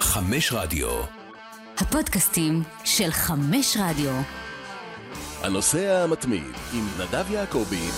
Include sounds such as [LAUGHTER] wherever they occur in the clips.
חמש רדיו. הפודקאסטים של חמש רדיו. הנוסע המתמיד עם נדב יעקבי.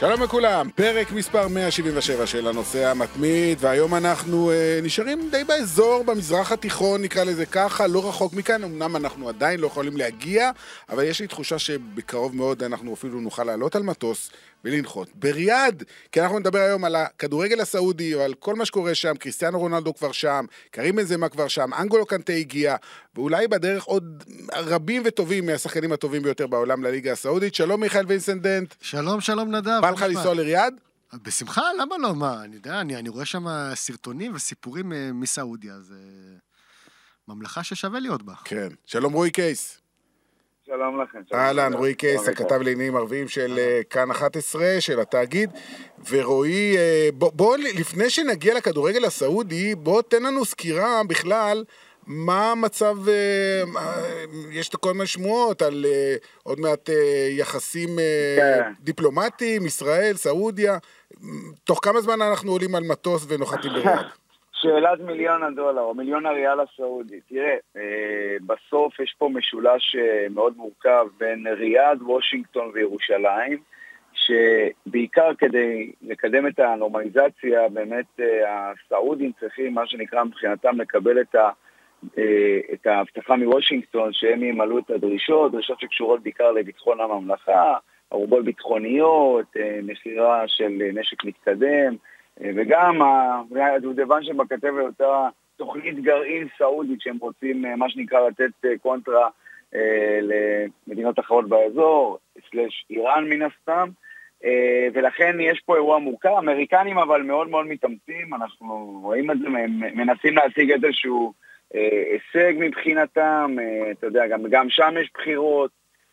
שלום לכולם, פרק מספר 177 של הנושא המתמיד, והיום אנחנו אה, נשארים די באזור, במזרח התיכון, נקרא לזה ככה, לא רחוק מכאן, אמנם אנחנו עדיין לא יכולים להגיע, אבל יש לי תחושה שבקרוב מאוד אנחנו אפילו נוכל לעלות על מטוס ולנחות בריאד, כי אנחנו נדבר היום על הכדורגל הסעודי, או על כל מה שקורה שם, קריסטיאנו רונלדו כבר שם, קרים בנזמה כבר שם, אנגולו קנטה הגיע, ואולי בדרך עוד רבים וטובים מהשחקנים הטובים ביותר בעולם לליגה הסעודית. שלום מיכאל וינסנדנט. שלום, שלום נדב. בא לך לנסוע לריאד? בשמחה, למה לא? מה, אני יודע, אני, אני רואה שם סרטונים וסיפורים uh, מסעודיה, זה ממלכה ששווה להיות בה. כן. שלום רועי קייס. שלום לכם. אהלן, רועי קייס, הכתב לעניינים ערביים של אה, כאן 11, של התאגיד. ורועי, אה, בוא, בוא, לפני שנגיע לכדורגל הסעודי, בוא תן לנו סקירה בכלל. מה המצב, אה, יש כל מיני שמועות על עוד מעט יחסים כן. דיפלומטיים, ישראל, סעודיה, תוך כמה זמן אנחנו עולים על מטוס ונוחתים בריאד? [LAUGHS] שאלת מיליון הדולר, או מיליון הריאל הסעודי. תראה, אה, בסוף יש פה משולש אה, מאוד מורכב בין ריאד, וושינגטון וירושלים, שבעיקר כדי לקדם את הנורמליזציה, באמת אה, הסעודים צריכים, מה שנקרא מבחינתם, לקבל את ה... את ההבטחה מוושינגטון שהם ימלאו את הדרישות, דרישות שקשורות בעיקר לביטחון הממלכה, ערובות ביטחוניות, מכירה של נשק מתקדם, וגם הדובדבן שבכתבת אותה תוכנית גרעין סעודית שהם רוצים, אה, מה שנקרא, לתת אה, קונטרה אה, למדינות אחרות באזור, סלש איראן מן הסתם, ולכן יש פה אירוע מורכב. האמריקנים אבל מאוד מאוד מתאמצים, אנחנו רואים את זה, הם מנסים להציג איזשהו הישג מבחינתם, אתה יודע, גם, גם שם יש בחירות,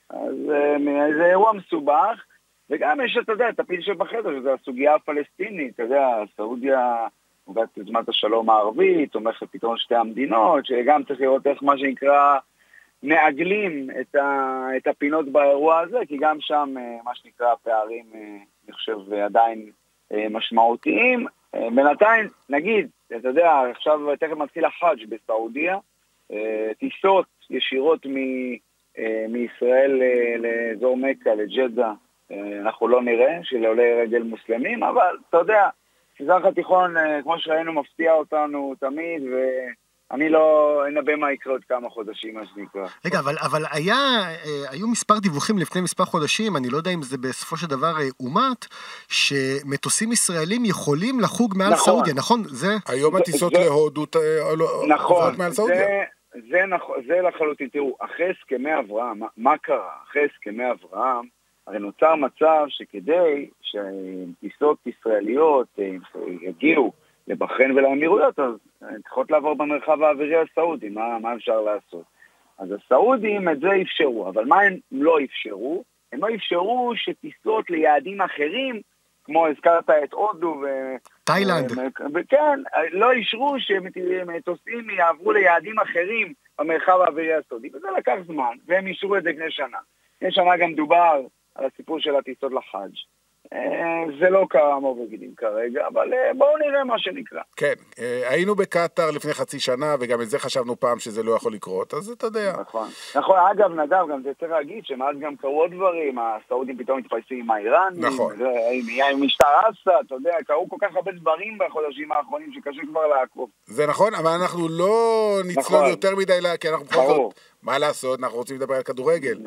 אז זה אירוע מסובך. וגם יש, אתה יודע, את הפיל שבחדר, שזה הסוגיה הפלסטינית, אתה יודע, סעודיה הוגעת יוזמת השלום הערבית, תומכת פתרון שתי המדינות, שגם צריך לראות איך מה שנקרא מעגלים את, ה, את הפינות באירוע הזה, כי גם שם, אה, מה שנקרא, הפערים, אה, אני חושב, עדיין אה, משמעותיים. בינתיים, נגיד, אתה יודע, עכשיו תכף מתחיל החאג' בסעודיה, טיסות ישירות מ... מישראל לאזור מכה, לג'דה, אנחנו לא נראה, של עולי רגל מוסלמים, אבל אתה יודע, מזרח התיכון, אה, כמו שראינו, מפתיע אותנו תמיד, ואני לא אנבא מה יקרה עוד כמה חודשים, מה שנקרא. רגע, אבל, אבל היה, אה, היו מספר דיווחים לפני מספר חודשים, אני לא יודע אם זה בסופו של דבר אומת, שמטוסים ישראלים יכולים לחוג מעל נכון. סעודיה, נכון? זה... היום הטיסות להודו לא- נכון, מעל סעודיה. זה... זה, נכון, זה לחלוטין, תראו, אחרי הסכמי אברהם, מה, מה קרה? אחרי הסכמי אברהם, הרי נוצר מצב שכדי שטיסות ישראליות אה, יגיעו לבחריין ולאמירויות, אז צריכות לעבור במרחב האווירי הסעודי, מה, מה אפשר לעשות? אז הסעודים את זה אפשרו, אבל מה הם לא אפשרו? הם לא אפשרו שטיסות ליעדים אחרים, כמו הזכרת את הודו ו... תאילנד. כן, לא אישרו שמטוסים יעברו ליעדים אחרים במרחב האווירי הסעודי, וזה לקח זמן, והם אישרו את זה לפני שנה. לפני שנה גם דובר על הסיפור של הטיסות לחאג'. אה, זה לא קרה מובילים כרגע, אבל אה, בואו נראה מה שנקרא. כן, אה, היינו בקטאר לפני חצי שנה, וגם את זה חשבנו פעם שזה לא יכול לקרות, אז אתה יודע. נכון. נכון, אגב, נדב, גם זה צריך להגיד שמאז גם קרו עוד דברים, הסעודים פתאום מתפייסים עם האיראנים, נכון. עם משטר אסא, אתה יודע, קרו כל כך הרבה דברים בחודשים האחרונים שקשה כבר לעקוב. זה נכון, אבל אנחנו לא נצלול נכון. יותר מדי, כי אנחנו בכל זאת... מה לעשות, אנחנו רוצים לדבר על כדורגל.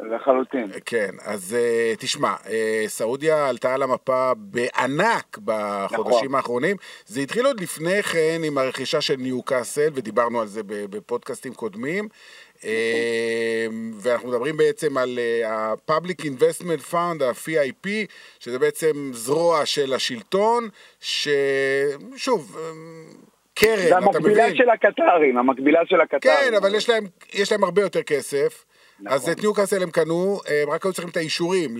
לחלוטין. כן, אז uh, תשמע, uh, סעודיה עלתה על המפה בענק בחודשים נכון. האחרונים. זה התחיל עוד לפני כן עם הרכישה של ניו קאסל, ודיברנו על זה בפודקאסטים קודמים. Uh, ואנחנו מדברים בעצם על ה-Public Investment Fund, ה-FIP, שזה בעצם זרוע של השלטון, ששוב, קרן, אתה מבין? זה המקבילה של הקטרים, המקבילה של הקטרים. כן, אבל יש להם, יש להם הרבה יותר כסף. נכון. אז את ניוקאסל הם קנו, הם רק היו צריכים את האישורים,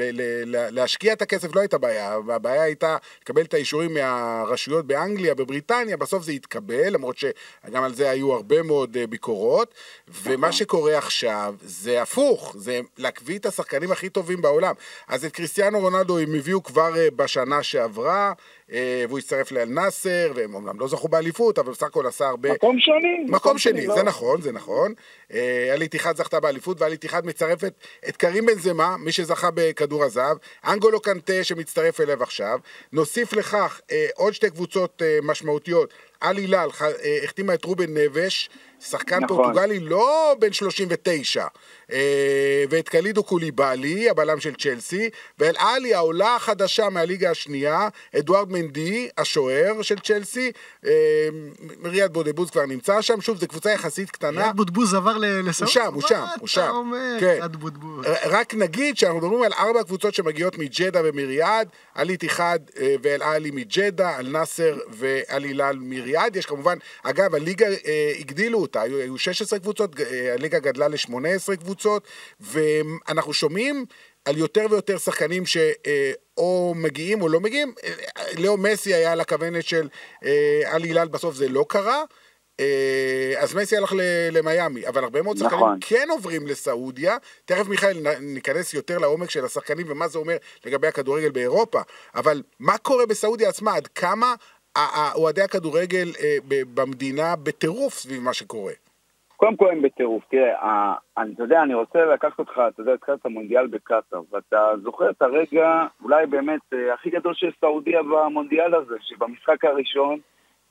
להשקיע את הכסף לא הייתה בעיה, הבעיה הייתה לקבל את האישורים מהרשויות באנגליה, בבריטניה, בסוף זה התקבל, למרות שגם על זה היו הרבה מאוד אה, ביקורות, ומה נכון. שקורה עכשיו זה הפוך, זה להקביא את השחקנים הכי טובים בעולם. אז את קריסטיאנו רונלדו הם הביאו כבר אה, בשנה שעברה, אה, והוא הצטרף לאל נאסר, והם אומנם לא זכו באליפות, אבל בסך הכל עשה הרבה... מקום שני. מקום שני, לא. זה נכון, זה נכון. אה, אל איתיחד זכתה באליפות, ואל איתיחד מצרפת את קרים בן זמה, מי שזכה בכדור הזהב, אנגולו קנטה שמצטרף אליו עכשיו. נוסיף לכך אה, עוד שתי קבוצות אה, משמעותיות. אל הילל אה, החתימה את רובן נבש, שחקן נכון. פורטוגלי לא בן 39, אה, ואת קלידו קוליבאלי, הבלם של צ'לסי, ואל עלי, העולה החדשה מהליגה השנייה, אדוארד מנדי, השוער של צ'לסי, אה, ריאד בודבוז כבר נמצא שם, שוב, זו קבוצה יחסית קטנה. ריאד בודבוז עבר ל- לסעוד? הוא שם, הוא שם, הוא שם. מה אתה אומר, כן. ריאד בודבוז? רק נגיד שאנחנו מדברים על ארבע קבוצות שמגיעות מג'דה ומריאד, אל איתיחאד אה, ואל אהלי מג'דה, אל נאסר ואל הילאל מריאד. יש כמובן, אגב, הליגה אה, הגדילו אותה, היו, היו 16 קבוצות, אה, הליגה גדלה ל-18 קבוצות, ואנחנו שומעים על יותר ויותר שחקנים שאו מגיעים או לא מגיעים. אה, לאו מסי היה על הכוונת של אה, על הילל, בסוף זה לא קרה. אה, אז מסי הלך למיאמי, אבל הרבה מאוד שחקנים נכון. כן עוברים לסעודיה. תכף מיכאל ניכנס יותר לעומק של השחקנים ומה זה אומר לגבי הכדורגל באירופה. אבל מה קורה בסעודיה עצמה? עד כמה אוהדי הכדורגל אה, במדינה בטירוף סביב מה שקורה? קודם כל הם בטירוף. תראה, אני, אתה יודע, אני רוצה לקחת אותך, אתה יודע, התחלת את המונדיאל בקטאר, ואתה זוכר את הרגע, אולי באמת אה, הכי גדול של סעודיה במונדיאל הזה, שבמשחק הראשון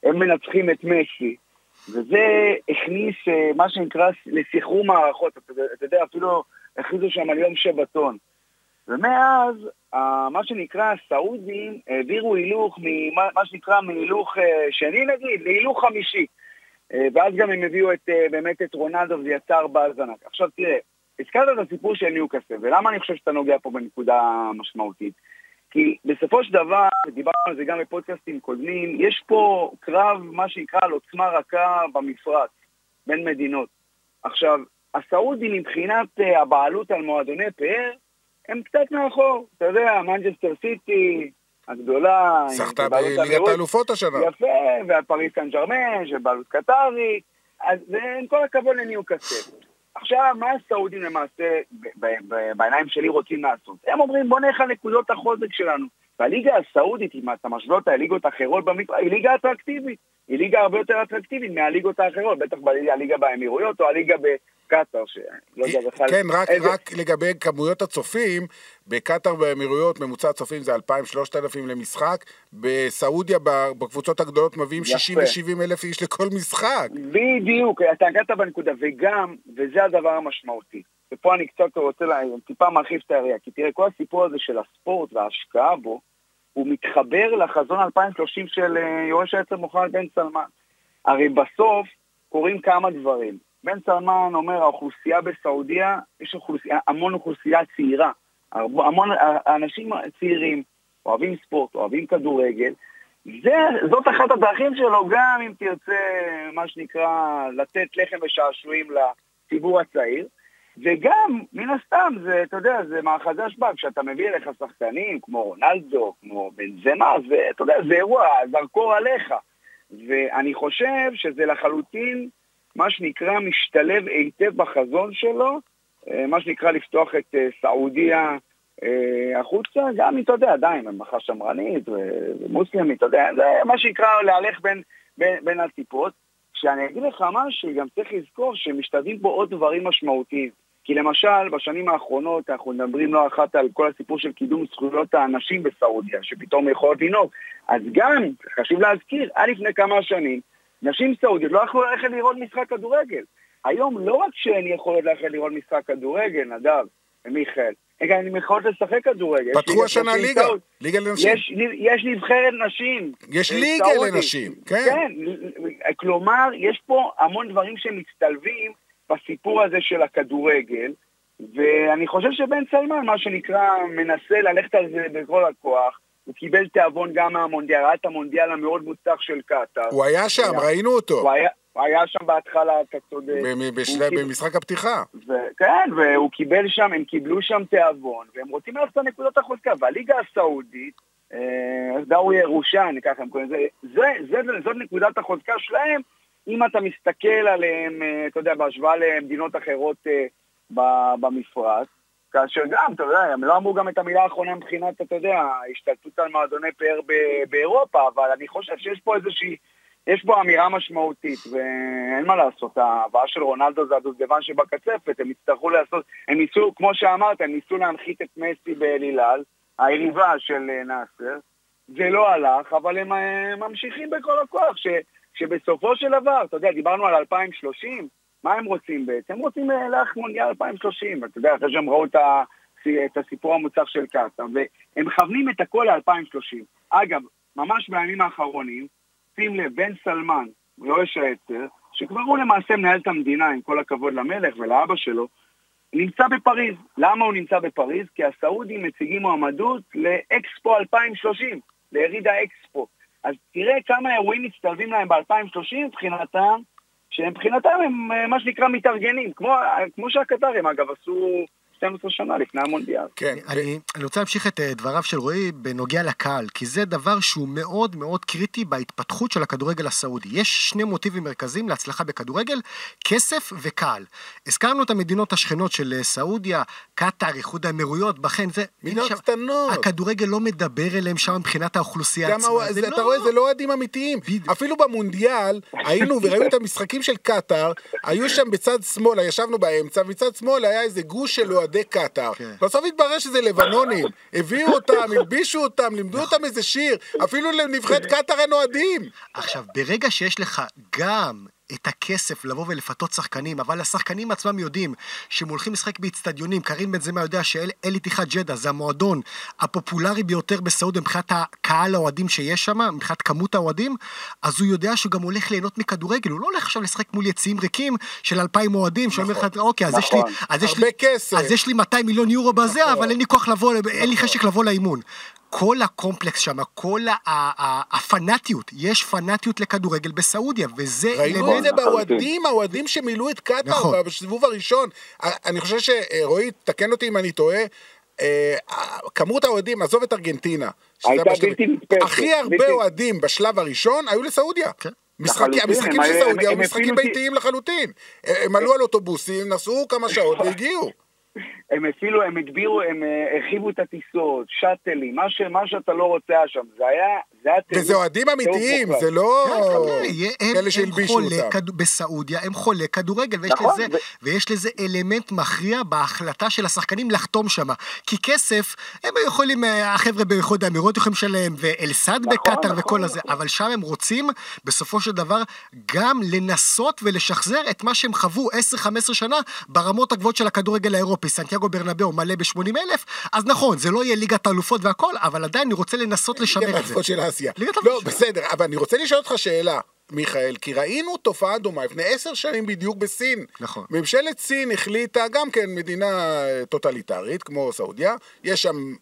הם מנצחים את מסי, וזה הכניס אה, מה שנקרא לסחרור מערכות, אתה, אתה יודע, אפילו הכריזו שם על יום שבתון. ומאז, מה שנקרא, הסעודים העבירו הילוך, מה שנקרא מהילוך אה, שני נגיד, להילוך חמישי. אה, ואז גם הם הביאו את, אה, באמת את רונלדו וזה יצר ארבעה זנק. עכשיו תראה, הזכרת את הסיפור של ניוקאסל, ולמה אני חושב שאתה נוגע פה בנקודה משמעותית? כי בסופו של דבר, ודיברנו על זה גם בפודקאסטים קודמים, יש פה קרב, מה שנקרא, על עוצמה רכה במפרץ, בין מדינות. עכשיו, הסעודים מבחינת הבעלות על מועדוני פאר, הם קצת מאחור. אתה יודע, מנג'סטר סיטי הגדולה, זכתה בליגת האלופות השנה. יפה, ועל פריס סן ג'רמן, של בעלות קטארי, אז זה עם כל הכבוד לניוקאסל. עכשיו, מה הסעודים למעשה, בעיניים שלי רוצים לעשות? הם אומרים, בוא נלך על נקודות החוזק שלנו. והליגה הסעודית, אם אתה משווה אותה לליגות אחרות במפרץ, היא ליגה אטרקטיבית. היא ליגה הרבה יותר אטרקטיבית מהליגות האחרות, בטח בליגה באמירויות או הליגה בקטאר, שאני לא יודע בכלל... כן, רק, איזה- רק לגבי כמויות הצופים, בקטאר ובאמירויות ממוצע הצופים זה 2,000-3,000 למשחק, בסעודיה בקבוצות הגדולות מביאים יפה. 60 ו-70 אלף איש לכל משחק. בדיוק, אתה נגעת בנקודה, וגם, וזה הדבר המשמעותי, ופה אני קצת רוצה לה- טיפה מרחיב את הראייה, כי תראה, כל הסיפור הזה של הספורט וההשקעה בו, הוא מתחבר לחזון 2030 של אה, יורש העצר מוחמד בן סלמן. הרי בסוף קורים כמה דברים. בן סלמן אומר, האוכלוסייה בסעודיה, יש אוכלוסייה, המון אוכלוסייה צעירה. המון אה, אנשים צעירים, אוהבים ספורט, אוהבים כדורגל, זה, זאת אחת הדרכים שלו, גם אם תרצה, מה שנקרא, לתת לחם ושעשועים לציבור הצעיר, וגם, מן הסתם, זה, אתה יודע, זה מאחזי השפעה, כשאתה מביא אליך שחקנים כמו רונלדו, כמו בנזמה, זה, אתה יודע, זה אירוע, זרקור עליך. ואני חושב שזה לחלוטין, מה שנקרא, משתלב היטב בחזון שלו, אה, מה שנקרא לפתוח את אה, סעודיה אה, החוצה, גם אם אתה יודע, עדיין, ממלכה שמרנית ומוסלמית, אתה יודע, זה מה שנקרא להלך בין, בין, בין הטיפות. שאני אגיד לך משהו, גם צריך לזכור שמשתלבים פה עוד דברים משמעותיים. כי למשל, בשנים האחרונות אנחנו מדברים לא אחת על כל הסיפור של קידום זכויות האנשים בסעודיה, שפתאום יכולות לנהוג. אז גם, חשוב להזכיר, עד לפני כמה שנים, נשים סעודיות לא יכלו ללכת לראות משחק כדורגל. היום לא רק שהן יכולות ללכת לראות משחק כדורגל, נדב ומיכאל, הן גם יכולות לשחק כדורגל. פתחו השנה ליגה, סעוד. ליגה לנשים. יש, יש נבחרת נשים. יש ליגה סעודית. לנשים, כן. כן, כלומר, יש פה המון דברים שמצטלבים בסיפור הזה של הכדורגל, ואני חושב שבן סלמן, מה שנקרא, מנסה ללכת על זה בכל הכוח. הוא קיבל תיאבון גם מהמונדיאל, ראה את המונדיאל המאוד מוצלח של קטאר. הוא היה שם, היה. ראינו אותו, הוא היה, הוא היה שם בהתחלה, אתה צודק. בשל- קיבל- במשחק הפתיחה. ו- כן, והוא קיבל שם, הם קיבלו שם תיאבון, והם רוצים ללכת לנקודות החוזקה. והליגה הסעודית, אה, דאווי ירושן, ככה הם קוראים לזה, זה- זה- זאת נקודת החוזקה שלהם, אם אתה מסתכל עליהם, אה, אתה יודע, בהשוואה למדינות אחרות אה, במפרץ. כאשר גם, אתה יודע, הם לא אמרו גם את המילה האחרונה מבחינת, אתה יודע, השתלטות על מועדוני פאר באירופה, אבל אני חושב שיש פה איזושהי, יש פה אמירה משמעותית, ואין מה לעשות, ההבאה של רונלדו זה הדובדבן שבקצפת, הם יצטרכו לעשות, הם ניסו, כמו שאמרת, הם ניסו להנחית את מסי באלילל, היריבה של אה, נאסר, זה לא הלך, אבל הם ממשיכים בכל הכוח, ש, שבסופו של דבר, אתה יודע, דיברנו על 2030, מה הם רוצים בעצם? הם רוצים אה, לארח מונדיאל 2030, אתה יודע, אחרי שהם ראו את, ה, את הסיפור המוצר של קאטה, והם מכוונים את הכל ל-2030. אגב, ממש בימים האחרונים, שים לב, בן סלמן, יורש העצר, שכבר הוא למעשה מנהל את המדינה, עם כל הכבוד למלך ולאבא שלו, נמצא בפריז. למה הוא נמצא בפריז? כי הסעודים מציגים מועמדות לאקספו 2030, ליריד האקספו. אז תראה כמה אירועים מצטלבים להם ב-2030 מבחינתם, שמבחינתם הם אה, מה שנקרא מתארגנים, כמו, כמו שהקטרים אגב עשו 12 שנה לפני המונדיאל. כן. אני, אני רוצה להמשיך את אה, דבריו של רועי בנוגע לקהל, כי זה דבר שהוא מאוד מאוד קריטי בהתפתחות של הכדורגל הסעודי. יש שני מוטיבים מרכזיים להצלחה בכדורגל, כסף וקהל. הזכרנו את המדינות השכנות של אה, סעודיה, קטאר, איחוד האמירויות, בחן, זה... מדינות שם- קטנות. הכדורגל לא מדבר אליהם שם מבחינת האוכלוסייה עצמה. הוו- זה, אתה רואה, זה לא אוהדים אמיתיים. בדיוק. אפילו במונדיאל, היינו וראינו את המשחקים של קטאר, היו שם בצד שמאל, ישבנו באמצע, מצד שמאל היה איזה גוש של אוהדי קטאר. כן. בסוף התברר שזה לבנונים. הביאו אותם, הלבישו אותם, לימדו אותם איזה שיר. אפילו לנבחרת קטאר אין אוהדים. עכשיו, ברגע שיש לך גם את הכסף לבוא ולפתות שחקנים, אבל השחקנים עצמם יודעים שהם הולכים לשחק באיצטדיונים, קרים בן זמה יודע שאל אל איתיחד ג'דה זה המועדון הפופולרי ביותר בסעודיה מבחינת הקהל האוהדים שיש שם, מבחינת כמות האוהדים, אז הוא יודע שהוא גם הולך ליהנות מכדורגל, הוא לא הולך עכשיו לשחק מול יציעים ריקים של אלפיים אוהדים, שאומר לך, אוקיי, אז יש לי... נכון. אז יש לי- כסף. אז יש לי 200 מיליון יורו בזה, אבל אין לי כוח לבוא, אין לי חשק לבוא לאימון. כל הקומפלקס שם, כל הפנאטיות, יש פנאטיות לכדורגל בסעודיה, וזה ראינו את זה לחלוטין. באוהדים, האוהדים שמילאו את קטאר נכון. בסיבוב הראשון. אני חושב שרועי, תקן אותי אם אני טועה, אה, כמות האוהדים, עזוב את ארגנטינה. הייתה בלתי נתפסת. הכי הרבה אוהדים בשלב הראשון היו לסעודיה. כן. משחקים, המשחקים של סעודיה הם- משחקים ביתיים לחלוטין. הם עלו על אוטובוסים, נסעו כמה שעות והגיעו. הם אפילו, הם הגבירו, הם אה, הרחיבו את הטיסות, שאטלים, מה, ש, מה שאתה לא רוצה היה שם, זה היה, זה היה. וזה אוהדים אמיתיים. זה לא הם שהלבישו חולי אותם. בסעודיה, הם חולי כדורגל, ויש נכון, לזה- ו- ויש לזה אלמנט מכריע בהחלטה של השחקנים לחתום שם. כי כסף, הם יכולים, אה, החבר'ה באיחוד האמירויות יכולים לשלם, ואלסד נכון, בקטאר נכון, וכל הזה, נכון. אבל שם הם רוצים, בסופו של דבר, גם לנסות ולשחזר את מה שהם חוו 10-15 שנה ברמות הגבוהות של הכדורגל האירופי. סנטיאגו ברנבאו מלא ב-80 אלף, אז נכון, זה לא יהיה ליגת האלופות והכל, אבל עדיין אני רוצה לנסות לשמר ליגת את זה. האלופות של אסיה. ליגת לא, בסדר, אבל אני רוצה לשאול אותך שאלה, מיכאל, כי ראינו תופעה דומה לפני עשר שנים בדיוק בסין. נכון. ממשלת סין החליטה, גם כן מדינה טוטליטרית, כמו סעודיה, יש שם...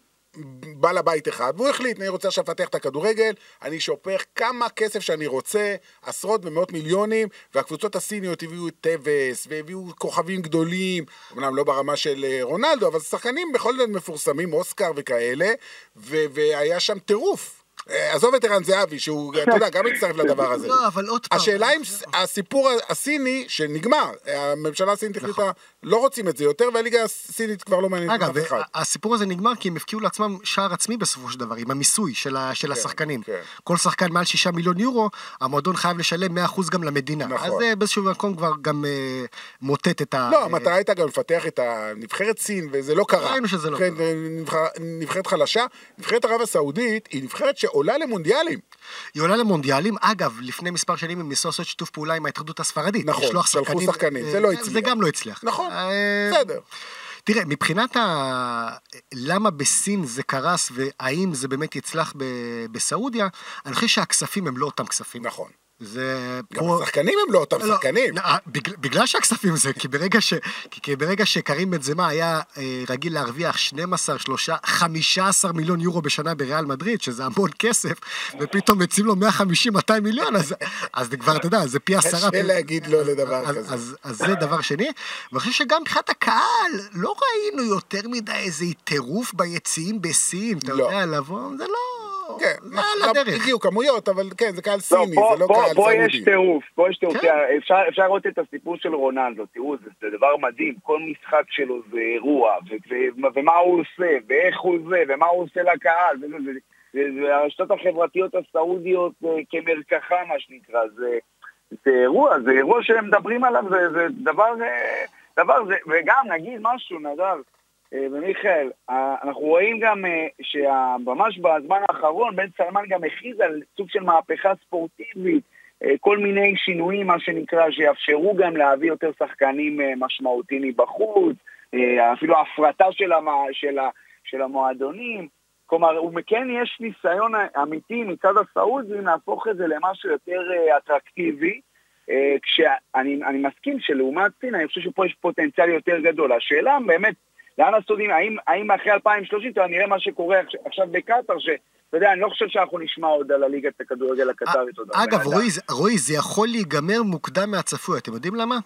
בעל הבית אחד, והוא החליט, אני רוצה עכשיו לפתח את הכדורגל, אני שופך כמה כסף שאני רוצה, עשרות ומאות מיליונים, והקבוצות הסיניות הביאו את טווס, והביאו כוכבים גדולים, אמנם לא ברמה של אה, רונלדו, אבל שחקנים בכל זאת מפורסמים, אוסקר וכאלה, ו- והיה שם טירוף. אה, עזוב את ערן זהבי, שהוא, אתה יודע, [LAUGHS] גם הצטרף לדבר הזה. לא, אבל עוד פעם. השאלה אם הסיפור הסיני, שנגמר, הממשלה הסינית נכון. החליטה, לא רוצים את זה יותר, והליגה הסינית כבר לא מעניינת אגב, אף אחד. הסיפור הזה נגמר כי הם הפקיעו לעצמם שער עצמי בסופו של דבר, עם המיסוי של, ה, של השחקנים. כן. כל שחקן מעל שישה מיליון יורו, המועדון חייב לשלם 100% גם למדינה. נכון. אז זה באיזשהו מקום כבר גם אה, מוטט את ה... לא, אה, המטרה הייתה גם לפתח את הנבחרת סין, וזה לא קרה. ראינו שזה לא נבחרת- נבחר- נבחרת חלשה. נבחרת ערב הסעודית היא נבחרת שעולה למונדיאלים. היא עולה למונדיאלים. אגב, לפני מספר שנים הם ניסו לעשות שיתוף פעולה עם ההתאחדות הספרדית. נכון, שלחו שחקנים, אה, זה לא זה הצליח. גם לא הצליח. נכון, אה, בסדר. תראה, מבחינת ה... למה בסין זה קרס והאם זה באמת יצלח ב... בסעודיה, אני חושב שהכספים הם לא אותם כספים. נכון. זה... גם פה- השחקנים הם לא אותם לא, שחקנים. לא, בגלל, בגלל שהכספים זה, כי ברגע, ש, כי, כי ברגע שקרים בנזמה היה אה, רגיל להרוויח 12, 3, 15 מיליון יורו בשנה בריאל מדריד, שזה המון כסף, ופתאום מציעים לו 150-200 מיליון, אז, אז זה כבר, אתה יודע, זה פי עשרה. קשה להגיד לא לדבר אז, כזה. אז, אז זה דבר שני, ואני חושב שגם מבחינת הקהל, לא ראינו יותר מדי איזה טירוף ביציעים בסין, אתה לא. יודע, לבוא, זה לא... כן, לא על הדרך. הגיעו כמויות, אבל כן, זה קהל לא, סיני, פה, זה לא פה, קהל פה סעודי. יש טירוף, פה יש טירוף. כן. אפשר, לראות את הסיפור של רונלדו, תראו, זה, דבר מדהים, כל משחק שלו זה אירוע, ומה הוא עושה, ואיך הוא זה, ומה הוא עושה לקהל, וזה, זה, זה, זה הרשתות החברתיות הסעודיות אה, כמרקחה, מה שנקרא, זה, אירוע, זה אירוע שהם מדברים עליו, זה, דבר, אה, וגם נגיד משהו, נדב, אה, ומיכאל, אה, אנחנו רואים גם אה, שממש בזמן האחרון בן סלמן גם הכריז על סוג של מהפכה ספורטיבית, אה, כל מיני שינויים, מה שנקרא, שיאפשרו גם להביא יותר שחקנים אה, משמעותיים מבחוץ, אה, אפילו הפרטה של, המה, של, ה, של המועדונים. כלומר, הוא כן יש ניסיון אמיתי מצד הסעודים להפוך את זה למשהו יותר אה, אטרקטיבי. אה, כשאני אני מסכים שלעומת סין, אני חושב שפה יש פוטנציאל יותר גדול. השאלה באמת, לאן הסעודים, האם, האם אחרי 2030, אתה נראה מה שקורה עכשיו- עכשיו בקטאר, שאתה יודע, אני לא חושב שאנחנו נשמע עוד על הליגת הכדורגל הקטרית עוד הרבה. אגב. רועי, זה- רועי, זה יכול להיגמר מוקדם מהצפוי, אתם יודעים למה?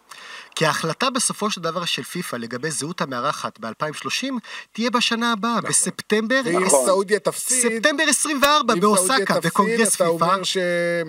כי ההחלטה בסופו של דבר של פיפ"א לגבי זהות המארחת ב-2030 תהיה בשנה הבאה, בספטמבר, ואם נכון. סעודיה תפסיד, ספטמבר 24 אם באוסקה, סעודיה תפסיד, וקונגרס אתה פיפ"א. אומר ש...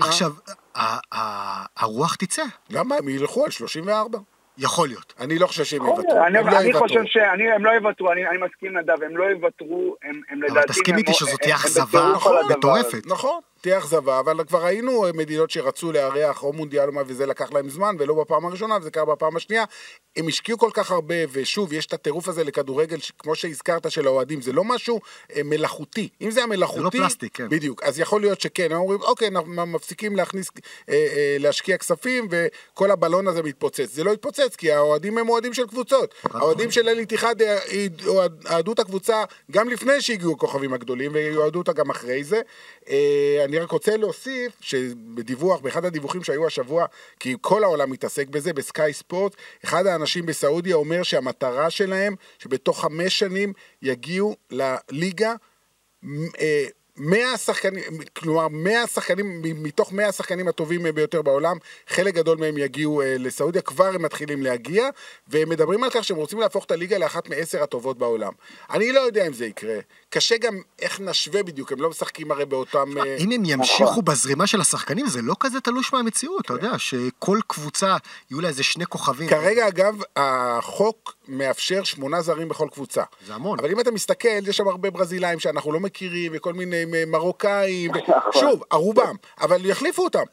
עכשיו, ה- ה- הרוח תצא, למה? הם ילכו על 34. יכול להיות. אני לא חושב שהם יכול יוותרו. אני, הם לא אני יוותרו. חושב שהם לא יוותרו, אני, אני מסכים נדב, הם לא יוותרו, הם, הם אבל לדעתי... תסכים הם- איתי שזאת הם- תהיה אכזבה מטורפת. נכון, תהיה אכזבה, אבל כבר ראינו מדינות שרצו לארח או מונדיאל וזה לקח להם זמן, ולא בפעם הראשונה, וזה קרה בפעם השנייה. הם השקיעו כל כך הרבה, ושוב, יש את הטירוף הזה לכדורגל, כמו שהזכרת, של האוהדים, זה לא משהו אה, מלאכותי. אם זה היה מלאכותי... זה לא פלסטיק, כן. בדיוק, אז יכול להיות שכן, הם אומרים, אוקיי, אנחנו מפסיקים להכניס, אה, אה, להשקיע כספים, וכל הבלון הזה מתפוצץ. זה לא יתפוצץ, כי האוהדים הם אוהדים של קבוצות. האוהדים של אל איתיחד אוהדו את הקבוצה גם לפני שהגיעו הכוכבים הגדולים, ויועדו אותה גם אחרי זה. אה, אני רק רוצה להוסיף, שבדיווח, באחד הדיווחים שהיו השבוע, כי כל העולם מתעסק בזה, בסקאי ספורט, אחד האנשים בסעודיה אומר שהמטרה שלהם, שבתוך חמש שנים יגיעו לליגה אה, 100 שחקנים, כלומר 100 שחקנים, מתוך 100 השחקנים הטובים ביותר בעולם, חלק גדול מהם יגיעו אה, לסעודיה, כבר הם מתחילים להגיע, והם מדברים על כך שהם רוצים להפוך את הליגה לאחת מעשר הטובות בעולם. אני לא יודע אם זה יקרה. קשה גם איך נשווה בדיוק, הם לא משחקים הרי באותם... אה, אם הם ימשיכו בזרימה של השחקנים, זה לא כזה תלוש מהמציאות, אתה יודע, שכל קבוצה, יהיו לה איזה שני כוכבים. כרגע, אגב, החוק מאפשר שמונה זרים בכל קבוצה. זה המון. אבל אם אתה מסתכל, יש שם הרבה ברזילאים שאנחנו לא מכירים, וכל מיני מ- מרוקאים, [LAUGHS] נכון. שוב, הרובם, אבל יחליפו אותם.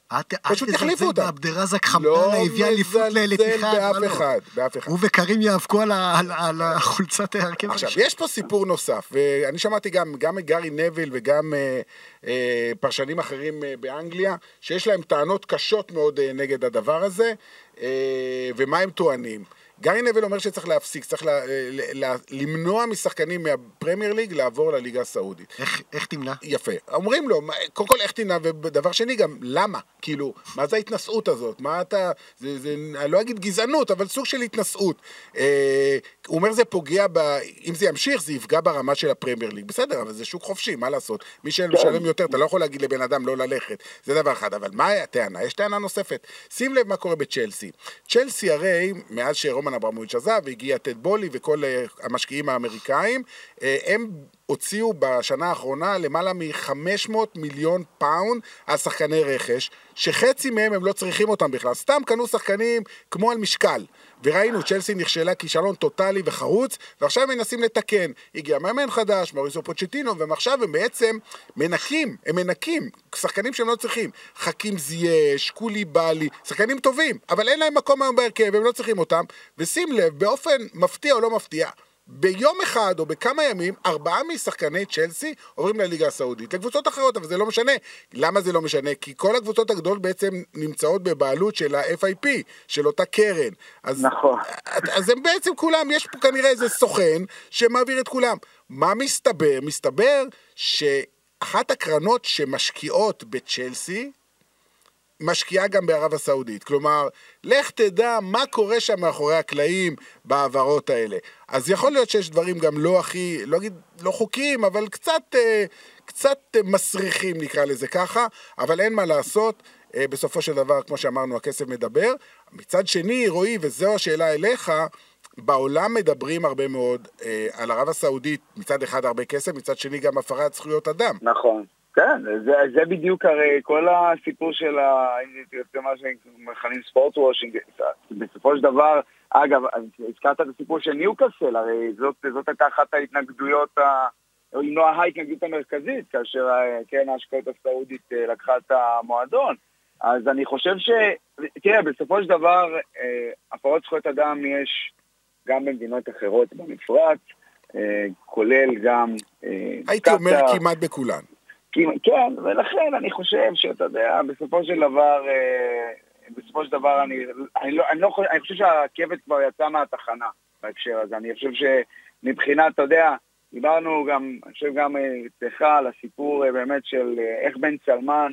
פשוט יחליפו אותם. בעבדרזק לא חמדאנה, הביא אליפות מזלזל לאליתיחד. באף מה לא? אחד, באף אחד. הוא וקרים יאבקו על החולצת ההרכב. עכשיו. יש פה סיפור נוסף, ואני שמעתי גם, גם מגארי נביל וגם אה, אה, פרשנים אחרים אה, באנגליה, שיש להם טענות קשות מאוד אה, נגד הדבר הזה, אה, ומה הם טוענים? גארי נביל אומר שצריך להפסיק, צריך לה, ל, ל, למנוע משחקנים מהפרמייר ליג לעבור לליגה הסעודית. איך- איך תמנע? יפה. אומרים לו, קודם כל איך תנהג, ודבר שני גם, למה? כאילו, מה זה ההתנשאות הזאת? מה אתה, זה, זה, אני לא אגיד גזענות, אבל סוג של התנשאות. אה, הוא אומר זה פוגע, ב, אם זה ימשיך, זה יפגע ברמה של הפרמייר ליג. בסדר, אבל זה שוק חופשי, מה לעשות? מי שמשלם יותר, אתה לא יכול להגיד לבן אדם לא ללכת. זה דבר אחד. אבל מה הטענה? יש טענה נוספת. שים לב מה קורה בצ'לסי. צ'לסי הרי, מאז שרומן אברמוביץ' עזב, והגיע טד בולי וכל אה, המשקיעים האמריקאים, אה, הם הוציאו בשנה האחרונה למעלה מ-500 מיליון פאונד על שחקני רכש, שחצי מהם הם לא צריכים אותם בכלל. סתם קנו שחקנים כמו על משקל. וראינו, צ'לסי נכשלה כישלון טוטאלי וחרוץ, ועכשיו הם מנסים לתקן. הגיע מאמן חדש, מאוריסיו פוצ'טינו, ועכשיו הם בעצם מנקים, הם מנקים, שחקנים שהם לא צריכים. חכים זייש, קוליבאלי, שחקנים טובים, אבל אין להם מקום היום בהרכב, הם לא צריכים אותם. ושים לב, באופן מפתיע או לא מפתיע, ביום אחד או בכמה ימים, ארבעה משחקני צ'לסי עוברים לליגה הסעודית. לקבוצות אחרות, אבל זה לא משנה. למה זה לא משנה? כי כל הקבוצות הגדולות בעצם נמצאות בבעלות של ה-FIP, של אותה קרן. אז, נכון. אז הם בעצם כולם, יש פה כנראה איזה סוכן שמעביר את כולם. מה מסתבר? מסתבר שאחת הקרנות שמשקיעות בצ'לסי, משקיעה גם בערב הסעודית. כלומר, לך תדע מה קורה שם מאחורי הקלעים בהעברות האלה. אז יכול להיות שיש דברים גם לא הכי, לא אגיד לא חוקיים, אבל קצת, אה, קצת אה, מסריחים נקרא לזה ככה, אבל אין מה לעשות. אה, בסופו של דבר, כמו שאמרנו, הכסף מדבר. מצד שני, רועי, וזו השאלה אליך, בעולם מדברים הרבה מאוד על ערב הסעודית, מצד אחד הרבה כסף, מצד שני גם הפרת זכויות אדם. נכון. כן, זה, זה בדיוק הרי כל הסיפור של ה... אם תרצה מה שמכנים ספורט וושינג, בסופו של דבר, אגב, הזכרת את הסיפור של ניוקאסל, הרי זאת, זאת הייתה אחת ההתנגדויות, ה... או אם לא ההתנגדות המרכזית, כאשר קרן ההשקעות הסעודית אה, לקחה את המועדון. אז אני חושב ש... תראה, בסופו של דבר, אה, הפרות זכויות אדם יש גם במדינות אחרות במפרץ, אה, כולל גם... הייתי אומר כמעט בכולן. כן, ולכן אני חושב שאתה יודע, בסופו של דבר, בסופו של דבר אני, אני, לא, אני, לא, אני חושב שהרכבת כבר יצאה מהתחנה בהקשר הזה. אני חושב שמבחינת, אתה יודע, דיברנו גם, אני חושב גם אצלך על הסיפור באמת של איך בן סלמן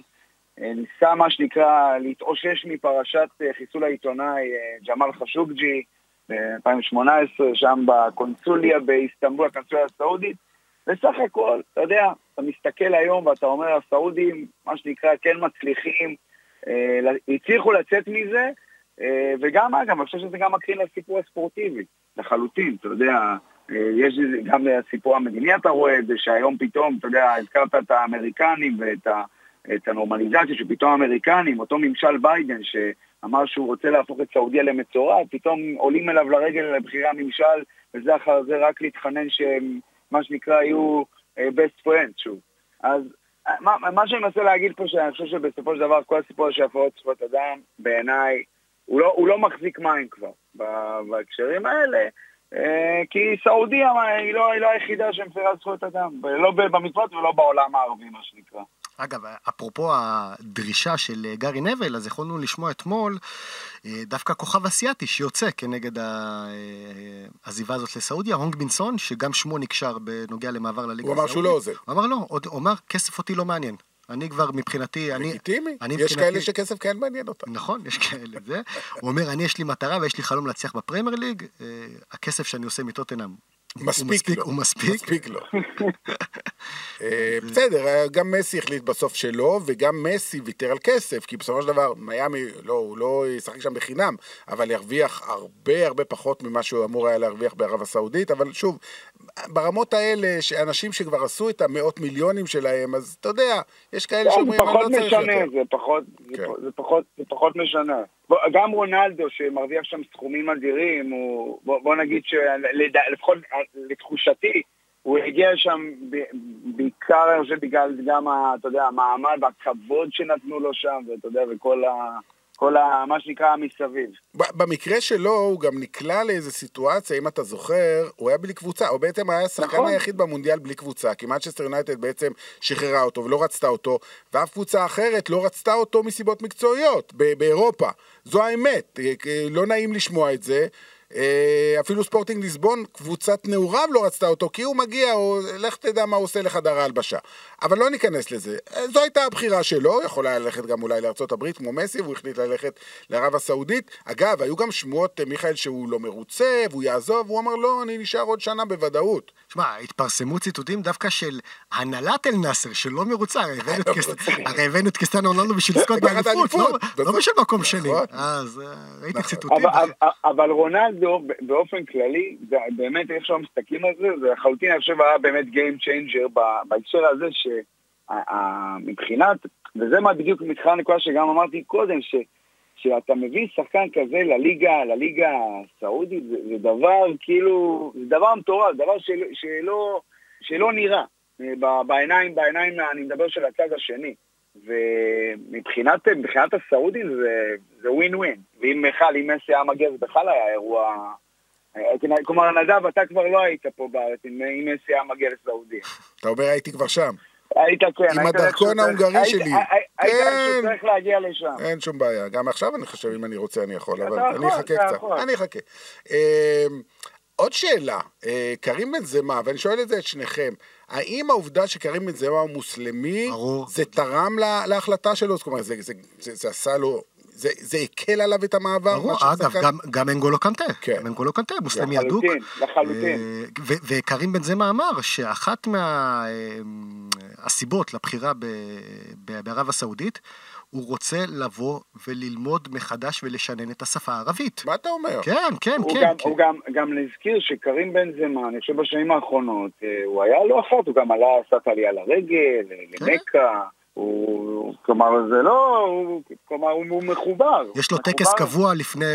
ניסה מה שנקרא להתאושש מפרשת חיסול העיתונאי ג'מאל חשוקג'י ב-2018, שם בקונסוליה באיסטנבול, הקונסוליה הסעודית. בסך הכל, אתה יודע, אתה מסתכל היום ואתה אומר, הסעודים, מה שנקרא, כן מצליחים, אה, הצליחו לצאת מזה, אה, וגם, אגב, אני חושב שזה גם מקרין לסיפור הספורטיבי, לחלוטין, אתה יודע, אה, יש גם הסיפור המדיני, אתה רואה את זה, שהיום פתאום, אתה יודע, הזכרת את האמריקנים ואת ה, את הנורמליזציה, שפתאום האמריקנים, אותו ממשל ביידן, שאמר שהוא רוצה להפוך את סעודיה למצורע, פתאום עולים אליו לרגל לבחירי הממשל, וזה אחר זה רק להתחנן שהם, מה שנקרא, יהיו best friends שוב. אז מה, מה שאני מנסה להגיד פה, שאני חושב שבסופו של דבר כל הסיפור של הפרעות זכויות אדם, בעיניי, הוא לא, הוא לא מחזיק מים כבר בהקשרים האלה, אה, כי סעודיה היא לא, היא לא היחידה שמפרה זכויות אדם, לא במפרץ ולא בעולם הערבי, מה שנקרא. אגב, אפרופו הדרישה של גארי נבל, אז יכולנו לשמוע אתמול אה, דווקא כוכב אסיאתי שיוצא כנגד העזיבה הזאת לסעודיה, הונג בינסון, שגם שמו נקשר בנוגע למעבר לליגה הסעודית. הוא אמר שהוא לא עוזב. הוא אמר לא, הוא אמר, כסף אותי לא מעניין. אני כבר מבחינתי, אני... לגיטימי, יש מבחינתי... כאלה שכסף כן מעניין אותם. נכון, יש כאלה, זה. הוא אומר, אני יש לי מטרה ויש לי חלום להצליח בפרמייר ליג, אה, הכסף שאני עושה מטוטנאם מספיק לו. הוא מספיק? מספיק לו. אה, בסדר, גם מסי החליט בסוף שלו, וגם מסי ויתר על כסף, כי בסופו של דבר, מיאמי, לא, הוא לא ישחק שם בחינם, אבל ירוויח הרבה הרבה פחות ממה שהוא אמור היה להרוויח בערב הסעודית, אבל שוב, ברמות האלה, שאנשים שכבר עשו את המאות מיליונים שלהם, אז אתה יודע, יש כאלה כן, שאומרים, אני לא צריך יותר. זה פחות משנה, זה פחות, זה פחות, זה פחות משנה. גם רונלדו שמרוויח שם סכומים אדירים, הוא, בוא, בוא נגיד שלפחות לתחושתי, הוא הגיע שם בעיקר, אני חושב, בגלל גם, אתה יודע, המעמד והכבוד שנתנו לו שם, ואתה יודע, וכל ה... כל ה, מה שנקרא מסביב. במקרה שלו הוא גם נקלע לאיזו סיטואציה, אם אתה זוכר, הוא היה בלי קבוצה, הוא בעצם היה השחקן נכון. היחיד במונדיאל בלי קבוצה, כי מנצ'סטר יונייטד בעצם שחררה אותו ולא רצתה אותו, ואף קבוצה אחרת לא רצתה אותו מסיבות מקצועיות באירופה. זו האמת, לא נעים לשמוע את זה. אה, אפילו ספורטינג ליסבון, קבוצת נעוריו לא רצתה אותו, כי הוא מגיע, או לך תדע מה הוא עושה לחדר ההלבשה. אבל לא ניכנס לזה. אה, זו הייתה הבחירה שלו, יכול היה ללכת גם אולי לארצות הברית כמו מסי, והוא החליט ללכת לערב הסעודית. אגב, היו גם שמועות, אה, מיכאל, שהוא לא מרוצה, והוא יעזוב, והוא אמר, לא, אני נשאר עוד שנה בוודאות. שמע, התפרסמו ציטוטים דווקא של הנהלת אל-נאסר, שלא מרוצה, הרי הבאנו את קסטיאנו רונלדו בשביל לזכות [LAUGHS] באליפות, לא, לא בשביל מקום שני. נכון. אז ראיתי נכון. ציטוטים. אבל רונלדו... באופן כללי, באמת איך שאנחנו מסתכלים על זה, זה לחלוטין אני חושב היה באמת Game Changer בהקשר הזה שמבחינת, וזה מה בדיוק מתחילה הנקודה שגם אמרתי קודם, ש, שאתה מביא שחקן כזה לליגה, לליגה הסעודית, זה, זה דבר כאילו, זה דבר מטורף, דבר של, שלא, שלא נראה בעיניים, בעיניים, אני מדבר של הצד השני. ומבחינת הסעודים זה, זה ווין ווין. ואם בכלל, אם מסי היה מגיע זה בכלל היה אירוע... כלומר, נדב, אתה כבר לא היית פה בארץ, אם מסי היה מגיע לסעודיה. אתה אומר הייתי כבר שם. היית כן. עם הדרכון ההונגרי שלי. היית צריך להגיע לשם. אין שום בעיה. גם עכשיו אני חושב, אם אני רוצה, אני יכול, אבל אני אחכה קצת. אני אחכה. אמ, עוד שאלה, אה, קרים בן זמה, ואני שואל את זה את שניכם, האם העובדה שקרים בן זמה הוא מוסלמי, ברור. זה תרם לה, להחלטה שלו? זאת אומרת, זה, זה, זה, זה עשה לו זה, זה הקל עליו את המעבר? ברור, אגב, גם, גם אנגולו קנטה, כן. גם אנגולו קנטה, מוסלמי אדוק. לחלוטין, לחלוטין. אה, ו- וקרים בן זמה אמר שאחת מהסיבות לבחירה ב- ב- בערב הסעודית, הוא רוצה לבוא וללמוד מחדש ולשנן את השפה הערבית. מה אתה אומר? כן, כן, הוא, כן. גם, כן. הוא גם, גם להזכיר שקרים בן זמה, אני חושב בשנים האחרונות, אה, הוא היה לא אחת, הוא גם עלה, עשה את העלייה לרגל, כן. למכה, הוא, כלומר זה לא, הוא, כלומר הוא, הוא מחובר. יש לו מחובר. טקס קבוע לפני,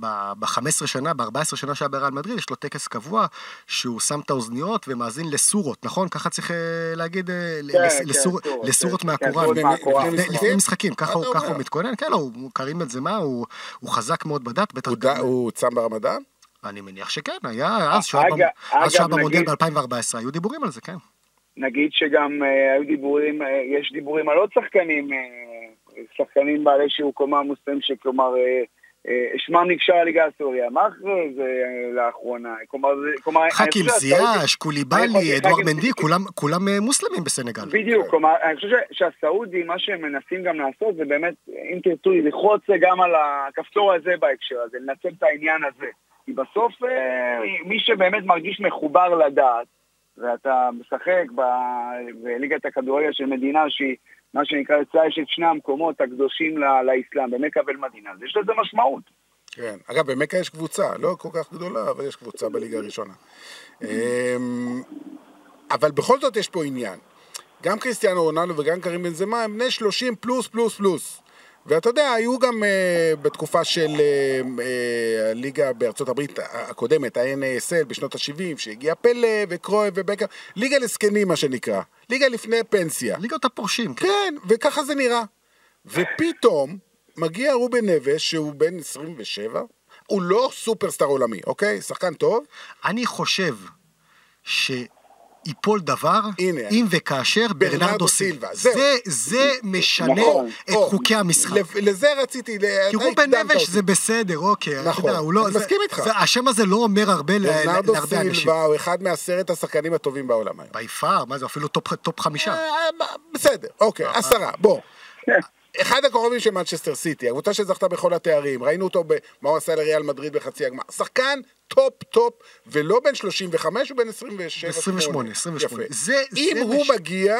ב-15 שנה, ב-14 שנה שהיה בריאל מדריד, יש לו טקס קבוע שהוא שם את האוזניות ומאזין לסורות, נכון? ככה צריך אה, להגיד, אה, כן, לס- כן, לסור- סורות, לסורות כן, מהקוראן. כן, מהקוראן. לפני- לפני לפני משחקים, ככה מה הוא-? מתכונן, כן, לא, הוא קרים בן זמה, הוא הוא חזק מאוד בדת, בטח הוא. גם- הוא צם ברמדאן? אני מניח שכן, היה אז, שהוא היה אגב- במ- אז שהוא היה אגב, במונדיאל נגיד- ב-2014, היו דיבורים על זה, כן. נגיד שגם אה, היו דיבורים, אה, יש דיבורים על עוד שחקנים, אה, שחקנים בעלי שיעור קומה מוסלמים, שכלומר, שמם נקשר לליגה הסוריה. מה אחרי זה אה, לאחרונה? כלומר, זה, כלומר, אני חכים זיאש, קוליבאלי, שחכים- מנדי, כולם- כולם מוסלמים בסנגל. בדיוק, כלומר, אני חושב ש- שהסעודים, מה שהם מנסים גם לעשות, זה באמת, אם תרצו, ללחוץ גם על הכפתור הזה בהקשר הזה, לנצל את העניין הזה. כי בסוף, מי שבאמת מרגיש מחובר לדעת, ואתה משחק ב- בליגת הכדורגל של מדינה שהיא, מה שנקרא, יצאה יש את שני המקומות הקדושים ל- לאסלאם, במכה ואל-מדינה, אז יש לזה משמעות. כן. אגב, במכה יש קבוצה, לא כל כך גדולה, אבל יש קבוצה בליגה הראשונה. אמ, אבל בכל זאת יש פה עניין. גם קריסטיאנו רונלדו וגם קרים בן זמה הם בני 30 פלוס פלוס פלוס. ואתה יודע, היו גם uh, בתקופה של uh, uh, הליגה בארצות הברית הקודמת, ה-NASL בשנות ה-70, שהגיע פלא וקרויב ובקר, ליגה לזקנים מה שנקרא, ליגה לפני פנסיה. ליגות הפורשים, כן. כן, וככה זה נראה. ופתאום מגיע רובן נבש, שהוא בן 27, הוא לא סופרסטאר עולמי, אוקיי? שחקן טוב, אני חושב שיפול דבר, הנה. אם וכאשר ברנרדו ברנרדו סילבה. זה, זה משנה נכון. את או, חוקי המשחק. לזה רציתי, כי רובן הקדמת נבש. זה בסדר, אוקיי. נכון, יודע, לא- אני זה- מסכים איתך. זה- השם הזה לא אומר הרבה ברנרדו להרבה אנשים. סילבה הוא אחד מעשרת השחקנים הטובים בעולם היום. by far, מה זה, אפילו טופ- טופ חמישה. אה, בסדר, אוקיי, עשרה, בוא. אחד הכוכבים של מנצ'סטר סיטי, הקבוצה שזכתה בכל התארים, ראינו אותו, ב- מה הוא עשה לריאל מדריד בחצי הגמר. שחקן טופ טופ, ולא בן 35, הוא בן 27. 28, 28. יפה. זה- אם זה הוא מש- מגיע,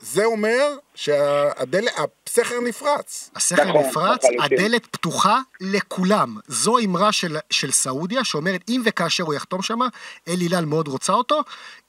זה אומר שהסכר נפרץ. הסכר נכון, נפרץ, לחלוטין. הדלת פתוחה לכולם. זו אמרה של, של סעודיה שאומרת אם וכאשר הוא יחתום שמה, אל הילל מאוד רוצה אותו,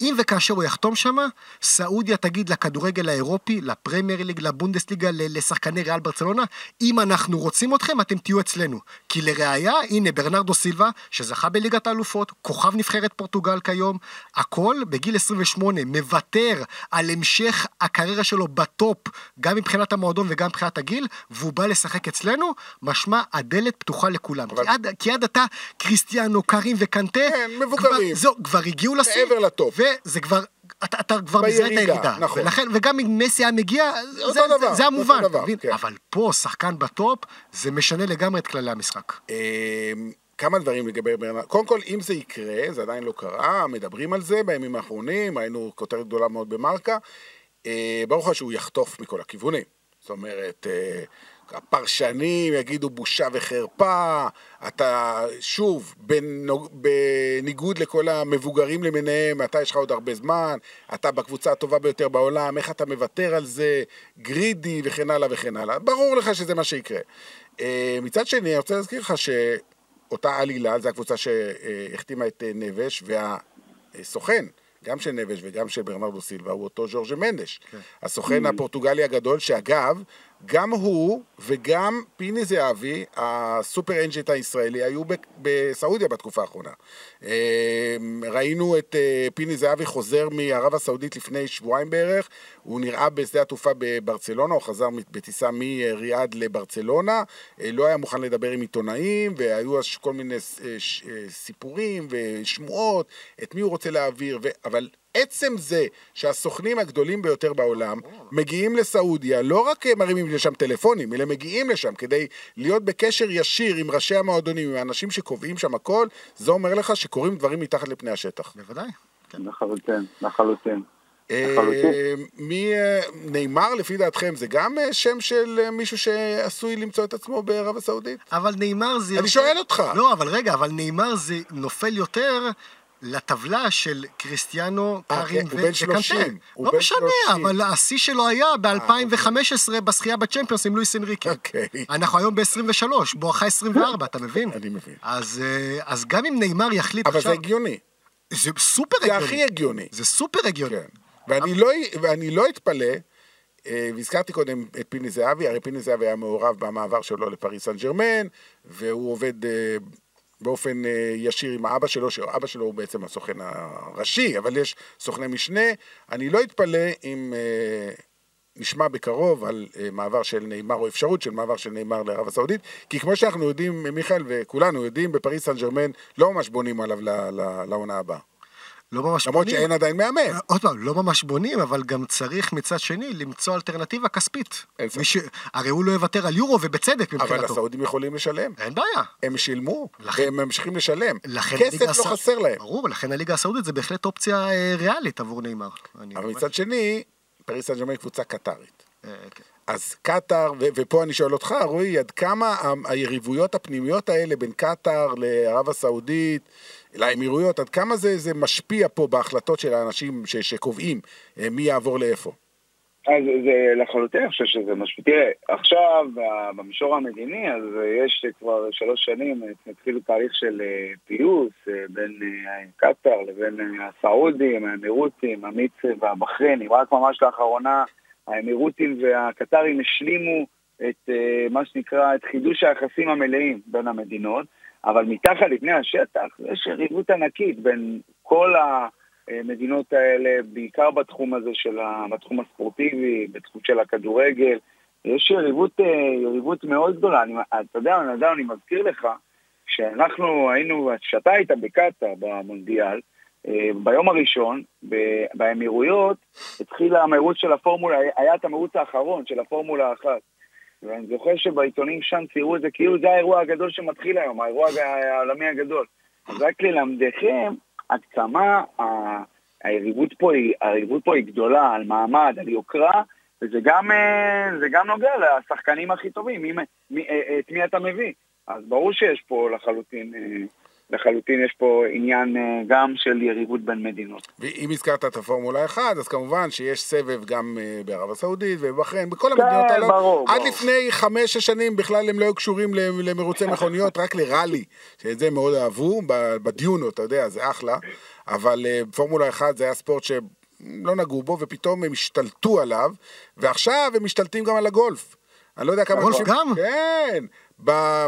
אם וכאשר הוא יחתום שמה, סעודיה תגיד לכדורגל האירופי, לפרמייר ליג, לבונדסליגה, ל- לשחקני ריאל ברצלונה, אם אנחנו רוצים אתכם, אתם תהיו אצלנו. כי לראיה, הנה ברנרדו סילבה, שזכה בליגת האלופות, כוכב נבחרת פורטוגל כיום, הכל בגיל 28, מוותר על המשך הקריירה שלו בטופ, גם מבחינת המועדון וגם מבחינת הגיל, והוא בא לשחק אצלנו, משמע הדלת פתוחה לכולם. אבל- כי, עד, כי עד עתה קריסטיאנו, קרים וקנטה, כן, מבוגרים. כבר, זהו, כבר הגיעו לשיא, מעבר לטופ. וזה כבר... אתה, אתה כבר מזהה את הירידה, נכון. ולכן, וגם אם מסי היה מגיע, זה, זה, דבר, זה המובן, דבר, אתה? כן. אבל פה, שחקן בטופ, זה משנה לגמרי את כללי המשחק. אה, כמה דברים לגבי ברנרד. קודם כל, אם זה יקרה, זה עדיין לא קרה, מדברים על זה בימים האחרונים, ראינו כותרת גדולה מאוד במרקה. אה, ברור לך שהוא יחטוף מכל הכיוונים. זאת אומרת, אה, הפרשנים יגידו בושה וחרפה, אתה, שוב, בניגוד לכל המבוגרים למיניהם, אתה יש לך עוד הרבה זמן, אתה בקבוצה הטובה ביותר בעולם, איך אתה מוותר על זה, גרידי וכן הלאה וכן הלאה. ברור לך שזה מה שיקרה. אה, מצד שני, אני רוצה להזכיר לך שאותה על הילל, זו הקבוצה שהחתימה את נבש, והסוכן, גם של נבש וגם של ברנרדו סילבה, הוא אותו ז'ורג'ה מנדש. הסוכן הפורטוגלי הגדול, שאגב, גם הוא וגם פיני זהבי, הסופר אנג'ט הישראלי, היו בסעודיה בתקופה האחרונה. אה, ראינו את אה, פיני זהבי חוזר מערב הסעודית לפני שבועיים בערך, הוא נראה בשדה התעופה בברצלונה, הוא חזר בטיסה מריאד לברצלונה, אה, לא היה מוכן לדבר עם עיתונאים, והיו אז כל מיני סיפורים ושמועות, את מי הוא רוצה להעביר, ו... אבל עצם זה שהסוכנים הגדולים ביותר בעולם מגיעים לסעודיה, לא רק מרימים לשם טלפונים, אלא מגיעים לשם כדי להיות בקשר ישיר עם ראשי המועדונים, עם האנשים שקובעים שם הכל, זה אומר לך שקורים דברים מתחת לפני השטח. בוודאי. כן. לחלוטין, לחלוטין. אה, מי, אה, נאמר לפי דעתכם, זה גם אה, שם של מישהו שעשוי למצוא את עצמו בערב הסעודית? אבל נאמר זה... אני שואל אותך. לא, אבל רגע, אבל נאמר זה נופל יותר לטבלה של קריסטיאנו, אה, קארין 30, וקנטה. לא משנה, 30. אבל השיא שלו היה ב-2015 בזכייה בצ'מפיונס עם לואיס אנריקי. אוקיי. אנחנו היום ב-23, בואכה 24, אתה מבין? אני מבין. אז, אה, אז גם אם נאמר יחליט אבל עכשיו... זה הגיוני. זה סופר זה הגיוני. הכי הגיוני. זה סופר הגיוני. כן. ואני לא, ואני לא אתפלא, אה, והזכרתי קודם את פיני זהבי, הרי פיני זהבי היה מעורב במעבר שלו לפריס סן ג'רמן, והוא עובד אה, באופן אה, ישיר עם האבא שלו, שאבא שלו הוא בעצם הסוכן הראשי, אבל יש סוכני משנה. אני לא אתפלא אם אה, נשמע בקרוב על אה, מעבר של נאמר, או אפשרות של מעבר של נאמר לערב הסעודית, כי כמו שאנחנו יודעים, מיכאל, וכולנו יודעים, בפריס סן ג'רמן לא ממש בונים עליו לעונה הבאה. לא ממש למרות בונים. שאין עדיין מאמן. עוד פעם, לא ממש בונים, אבל גם צריך מצד שני למצוא אלטרנטיבה כספית. אין ספק. ש... הרי הוא לא יוותר על יורו, ובצדק אבל מבחינתו. הסעודים יכולים לשלם. אין בעיה. הם שילמו, לכן- והם ממשיכים לשלם. לכן כסף הליגה לא הסע- חסר להם. ברור, לכן הליגה הסעודית זה בהחלט אופציה אה, ריאלית עבור נאמר. אבל מצד שני, פריס סן ג'רמן קבוצה קטרית. אה, כן. אז קטאר, ו- ופה אני שואל אותך, רועי, עד כמה ה- היריבויות הפנימיות האלה בין קטאר לערב הסעודית, לאמירויות, עד כמה זה, זה משפיע פה בהחלטות של האנשים ש- שקובעים אה, מי יעבור לאיפה? אז זה לחלוטין, אני חושב שזה משהו. תראה, עכשיו, במישור המדיני, אז יש כבר שלוש שנים, התחיל תהליך של אה, פיוס אה, בין קטאר לבין הסעודים, האמירותים, המצרים והבחריינים. רק ממש לאחרונה, האמירותים והקטרים השלימו את אה, מה שנקרא, את חידוש היחסים המלאים בין המדינות, אבל מתחת לפני השטח יש יריבות ענקית בין כל. המדינות האלה, בעיקר בתחום הזה של ה... בתחום הספורטיבי, בתחום של הכדורגל. יש יריבות, אה, יריבות מאוד גדולה. אני, אתה יודע, נדב, אני מזכיר לך, כשאנחנו היינו, כשאתה היית בקטאר במונדיאל, ביום הראשון, באמירויות, התחיל המרוץ של הפורמולה, היה את המרוץ האחרון של הפורמולה האחת. ואני זוכר שבעיתונים שם ציירו את זה כאילו זה האירוע הגדול שמתחיל היום, האירוע העולמי הגדול. אז רק ללמדכם עד כמה היריבות פה היא, פה היא גדולה, על מעמד, על יוקרה, וזה גם, אה, גם נוגע לשחקנים הכי טובים, מי, מי, אה, את מי אתה מביא. אז ברור שיש פה לחלוטין, אה, לחלוטין יש פה עניין אה, גם של יריבות בין מדינות. ואם הזכרת את הפורמולה 1, אז כמובן שיש סבב גם אה, בערב הסעודית ובבחריין, בכל כן, המדינות האלה. ברור, עד ברור. לפני חמש-שש שנים בכלל הם לא היו קשורים למרוצי מכוניות, רק לראלי, שאת זה מאוד אהבו, בדיונות, אתה יודע, זה אחלה. אבל אה, פורמולה 1 זה היה ספורט שלא נגעו בו, ופתאום הם השתלטו עליו, ועכשיו הם משתלטים גם על הגולף. אני לא יודע כמה... גולף אנשים- גם? כן.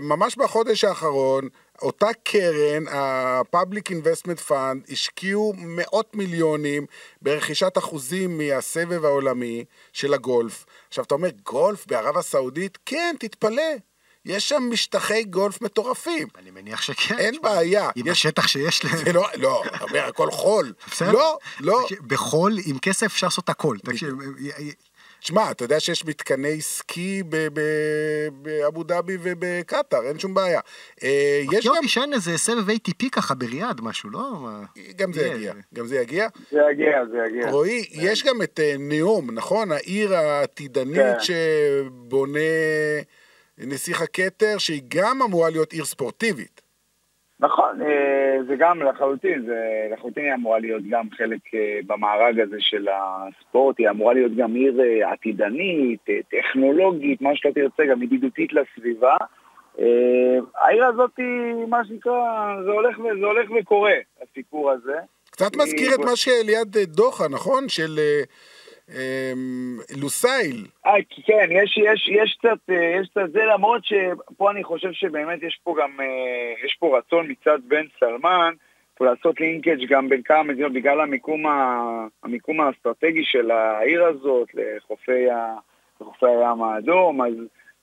ממש בחודש האחרון, אותה קרן, ה-Public Investment Fund, השקיעו מאות מיליונים ברכישת אחוזים מהסבב העולמי של הגולף. עכשיו, אתה אומר, גולף בערב הסעודית? כן, תתפלא. יש שם משטחי גולף מטורפים. אני מניח שכן. אין תשמע, בעיה. עם יש- השטח שיש להם. זה לא, לא, אתה אומר, הכל חול. בסדר. לא, לא. בחול, עם כסף אפשר לעשות הכל. תקשיב, תשמע, אתה יודע שיש מתקני סקי ב- ב- באבו דאבי ובקטאר, אין שום בעיה. אה, יש גם... שאין איזה סבב ATP ככה בריאד, משהו, לא? גם זה יגיע, גם זה יגיע. זה יגיע, זה יגיע. רועי, יש גם את אה, נאום, נכון? העיר העתידנית כן. שבונה נסיך הכתר, שהיא גם אמורה להיות עיר ספורטיבית. נכון, אה, זה גם לחלוטין, זה לחלוטין היא אמורה להיות גם חלק אה, במארג הזה של הספורט, היא אמורה להיות גם עיר אה, עתידנית, טכנולוגית, מה שלא תרצה, גם ידידותית לסביבה. העיר הזאת מה שנקרא, זה הולך, זה הולך וקורה, הסיפור הזה. קצת מזכיר את מה שליד דוחה, נכון? של לוסייל. אה, כן, יש, יש, יש קצת, אה, יש קצת זה, למרות שפה אני חושב שבאמת יש פה גם, אה, יש פה רצון מצד בן סלמן, פה לעשות לינקג' גם בין כמה מדינות, בגלל המיקום, ה, המיקום האסטרטגי של העיר הזאת, לחופי, ה, לחופי הים האדום, אז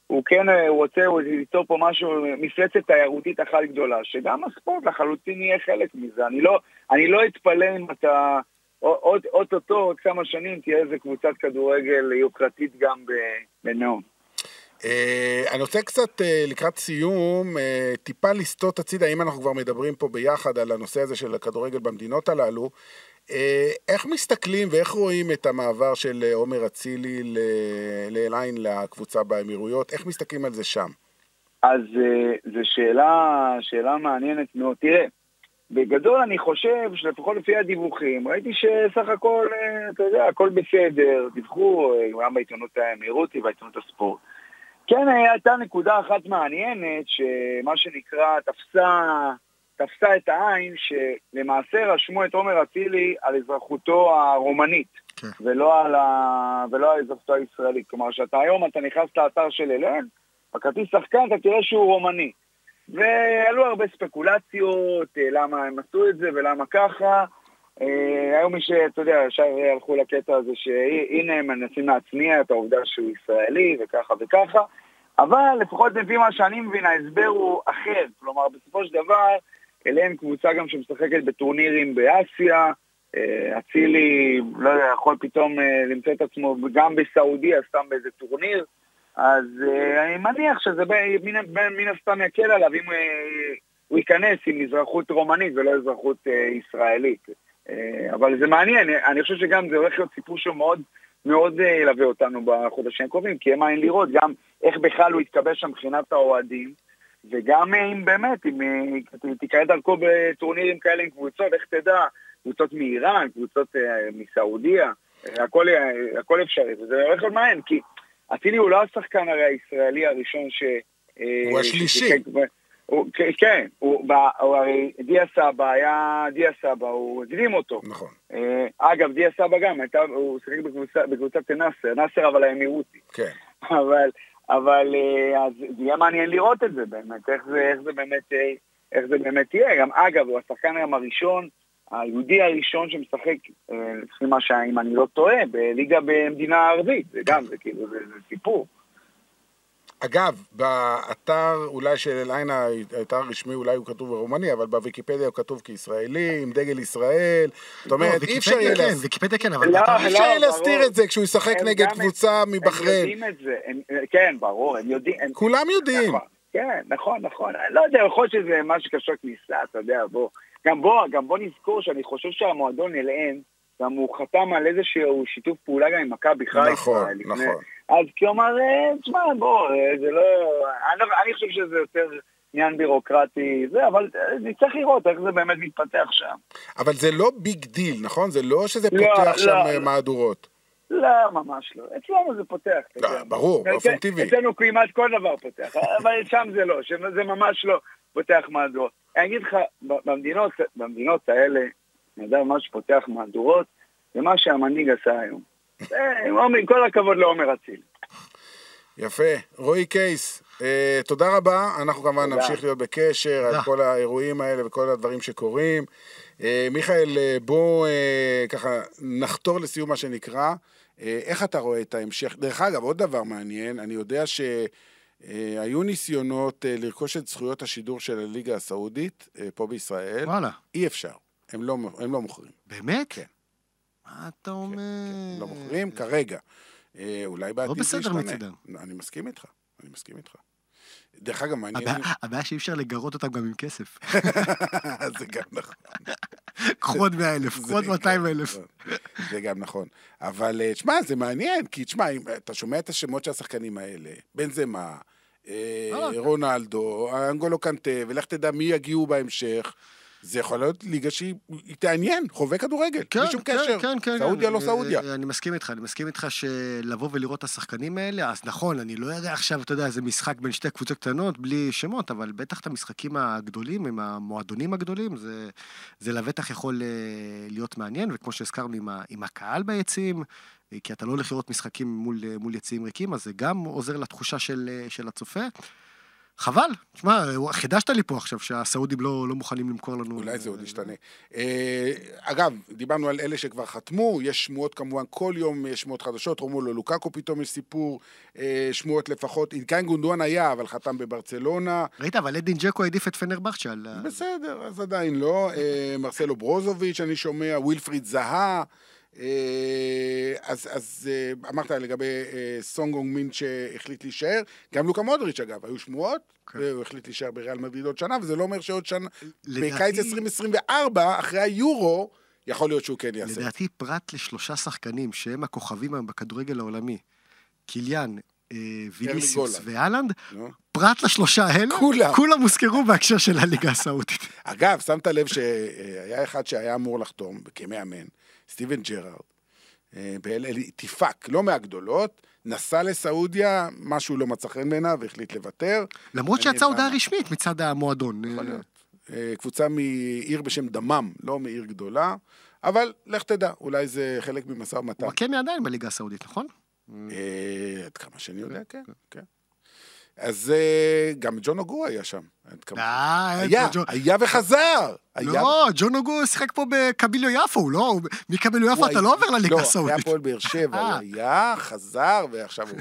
הוא כן הוא רוצה ליצור פה משהו, מפלצת תיירותית אחת גדולה, שגם הספורט לחלוטין יהיה חלק מזה. אני לא, אני לא אתפלא אם אתה... עוד- אוטוטו, עוד כמה שנים, תהיה איזה קבוצת כדורגל יוקרתית גם בנאום. אה, אני רוצה קצת אה, לקראת סיום, אה, טיפה לסטות הצידה, אם אנחנו כבר מדברים פה ביחד על הנושא הזה של הכדורגל במדינות הללו, איך מסתכלים ואיך רואים את המעבר של עומר אצילי לאליין לקבוצה באמירויות? איך מסתכלים על זה שם? אז זו שאלה, שאלה מעניינת מאוד. תראה, בגדול אני חושב שלפחות לפי הדיווחים, ראיתי שסך הכל, אה, אתה יודע, הכל בסדר, דיווחו אה, גם בעיתונות האמירותי ובעיתונות הספורט. כן, הייתה נקודה אחת מעניינת, שמה שנקרא, תפסה, תפסה את העין, שלמעשה רשמו את עומר אצילי על אזרחותו הרומנית, כן. ולא על, ה... ולא על אזרחותו הישראלית. כלומר, שאתה היום, אתה נכנס לאתר של אלן, בכרטיס שחקן אתה תראה שהוא רומני. ועלו הרבה ספקולציות, אה, למה הם עשו את זה ולמה ככה. אה, היום מי שאתה יודע, ישר הלכו לקטע הזה שהנה הם מנסים להצניע את העובדה שהוא ישראלי וככה וככה, אבל לפחות לפי מה שאני מבין, ההסבר הוא אחר. כלומר, בסופו של דבר, אליהם קבוצה גם שמשחקת בטורנירים באסיה, אה, אצילי, לא יודע, יכול פתאום למצוא את עצמו גם בסעודיה, סתם באיזה טורניר. אז uh, אני מניח שזה מן, הסתם יקל עליו אם uh, הוא ייכנס עם אזרחות רומנית ולא אזרחות uh, ישראלית. אבל זה מעניין, אני חושב שגם זה הולך להיות סיפור שמאוד מאוד ילווה אותנו בחודשים הקרובים, כי אין מעניין לראות גם איך בכלל הוא יתקבל שם מבחינת האוהדים, וגם אם באמת, אם תיקרא דרכו בטורנירים כאלה עם קבוצות, איך תדע, קבוצות מאיראן, קבוצות מסעודיה, הכל, הכל אפשרי, וזה הולך להיות מעניין, כי... אצילי הוא לא השחקן הרי הישראלי הראשון ש... הוא השלישי. כן, הוא, הרי דיה סבא היה דיה סבא, הוא הקדים אותו. נכון. אגב, דיה סבא גם, הייתה, הוא שיחק בקבוצת נאסר, נאסר אבל האמירותי. כן. אבל, אבל אז זה יהיה מעניין לראות את זה באמת, איך זה, איך זה באמת, איך זה באמת יהיה. גם, אגב, הוא השחקן היום הראשון, היהודי הראשון שמשחק, לפי מה שאם אני לא טועה, בליגה במדינה ערבית, זה גם, זה כאילו, זה, זה סיפור. אגב, באתר אולי של אליינה, האתר הרשמי אולי הוא כתוב ברומני, אבל בוויקיפדיה הוא כתוב כישראלי, עם דגל ישראל. זאת אומרת, אי אפשר יהיה... כן, ויקיפדיה כן, אבל... לא, אי אפשר יהיה להסתיר את זה כשהוא ישחק נגד קבוצה מבחריין. הם יודעים את זה, כן, ברור, הם יודעים. כולם יודעים. כן, נכון, נכון. לא יודע, יכול להיות שזה משהו שקשור כניסה, אתה יודע, בוא. גם בוא, גם בוא נזכור שאני חושב שהמועדון אלעין, גם הוא חתם על איזשהו שיתוף פעולה גם עם מכבי חיפה. נכון, נכון. אז כלומר, תשמע, בוא, זה לא... אני, אני חושב שזה יותר עניין בירוקרטי, זה, אבל נצטרך לראות איך זה באמת מתפתח שם. אבל זה לא big deal, נכון? זה לא שזה פותח לא, שם לא, מהדורות. לא, ממש לא. אצלנו זה פותח, אתה יודע. ברור, באופן טבעי. אצלנו כמעט כל דבר פותח, אבל שם זה לא, זה ממש לא פותח מהדורות. אני אגיד לך, במדינות, במדינות האלה, אני יודע, מה שפותח מהדורות, זה מה שהמנהיג עשה היום. [LAUGHS] עם כל הכבוד לעומר אצילי. יפה. רועי קייס, אה, תודה רבה. אנחנו כמובן נמשיך להיות בקשר על כל האירועים האלה וכל הדברים שקורים. אה, מיכאל, אה, בוא אה, ככה נחתור לסיום מה שנקרא. אה, איך אתה רואה את ההמשך? דרך אגב, עוד דבר מעניין, אני יודע ש... Uh, היו ניסיונות uh, לרכוש את זכויות השידור של הליגה הסעודית uh, פה בישראל. וואלה. אי אפשר. הם לא, הם לא מוכרים. באמת? כן. מה אתה אומר? כן, כן. לא מוכרים כרגע. אולי בעתיד לא בסדר מצידם. אני מסכים איתך. אני מסכים איתך. דרך אגב, מעניין... הבעיה, שאי אפשר לגרות אותם גם עם כסף. [LAUGHS] זה גם נכון. קחו עוד 100 אלף, קחו עוד 200 אלף. זה גם נכון. אבל תשמע, זה מעניין, כי תשמע, אתה שומע את השמות של השחקנים האלה, בן זמה, רונלדו, אנגולו קנטה, ולך תדע מי יגיעו בהמשך. זה יכול להיות ליגה שהיא תעניין, חובבי כדורגל, כן, בלי שום כן, קשר. כן, כן, סעודיה כן. לא סעודיה. אני מסכים איתך, אני מסכים איתך שלבוא ולראות את השחקנים האלה, אז נכון, אני לא יודע עכשיו, אתה יודע, איזה משחק בין שתי קבוצות קטנות, בלי שמות, אבל בטח את המשחקים הגדולים, עם המועדונים הגדולים, זה, זה לבטח יכול להיות מעניין, וכמו שהזכרנו עם, ה, עם הקהל ביציעים, כי אתה לא הולך לראות משחקים מול, מול יציעים ריקים, אז זה גם עוזר לתחושה של, של הצופה. חבל, תשמע, חידשת לי פה עכשיו שהסעודים לא, לא מוכנים למכור לנו. אולי זה עוד ישתנה. אגב, דיברנו על אלה שכבר חתמו, יש שמועות כמובן, כל יום יש שמועות חדשות, רומולו לוקקו פתאום יש סיפור, שמועות לפחות, אינקיין גונדואן היה, אבל חתם בברצלונה. ראית, אבל אדין ג'קו העדיף את פנרבכצ'ה על... בסדר, אז עדיין לא. מרסלו ברוזוביץ', אני שומע, ווילפריד זאהה. אה, אז, אז אה, אמרת לגבי אה, סון הונג מין שהחליט להישאר, גם לוקה מודריץ' אגב, היו שמועות, כן. והוא החליט להישאר בריאל מדריד עוד שנה, וזה לא אומר שעוד שנה, לדעתי- בקיץ 2024, אחרי היורו, יכול להיות שהוא כן יעשה. לדעתי, פרט לשלושה שחקנים שהם הכוכבים היום בכדורגל העולמי, קיליאן, ויניסיוס. והאלנד. פרט לשלושה האלה, כולם. כולם הוזכרו בהקשר של הליגה הסעודית. [LAUGHS] אגב, שמת לב שהיה אחד שהיה אמור לחתום כמאמן, סטיבן ג'רארד, אה, תיפק, לא מהגדולות, נסע לסעודיה, משהו לא מצא חן בעיניו והחליט לוותר. למרות שיצאה הודעה. רשמית מצד המועדון. יכול להיות. אה, קבוצה מעיר בשם דמם, לא מעיר גדולה, אבל לך תדע, אולי זה חלק ממשא ומתן. הוא מקמי עדיין בליגה הסעודית, נכון? אה, עד כמה שאני יודע, כן, כן. אז אה, גם ג'ון אוגו היה שם. אה, היה, היה וחזר. לא, ג'ון אוגו שיחק פה בקביליו יפו, הוא לא, מקביליו יפו אתה לא עובר לליגה לא, היה הסעודית. פועל באר שבע, הוא אה. היה, חזר, ועכשיו הוא...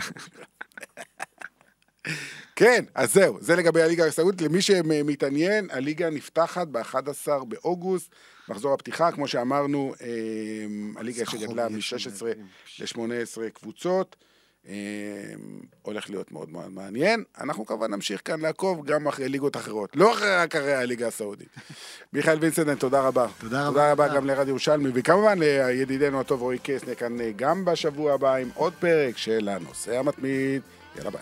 כן, אז זהו, זה לגבי הליגה הסעודית. למי שמתעניין, הליגה נפתחת ב-11 באוגוסט, מחזור הפתיחה, כמו שאמרנו, הליגה שגדלה חוב יש מ-16 שם. ל-18 קבוצות. אה, הולך להיות מאוד מאוד מעניין. אנחנו כמובן נמשיך כאן לעקוב גם אחרי ליגות אחרות, לא רק אחרי הליגה הסעודית. [LAUGHS] מיכאל וינסנדן, תודה רבה. תודה רבה. תודה רבה גם לרד ירושלמי, וכמובן לידידנו הטוב רועי קסנר כאן אה, גם בשבוע הבא עם עוד פרק של הנושא המתמיד. יאללה ביי.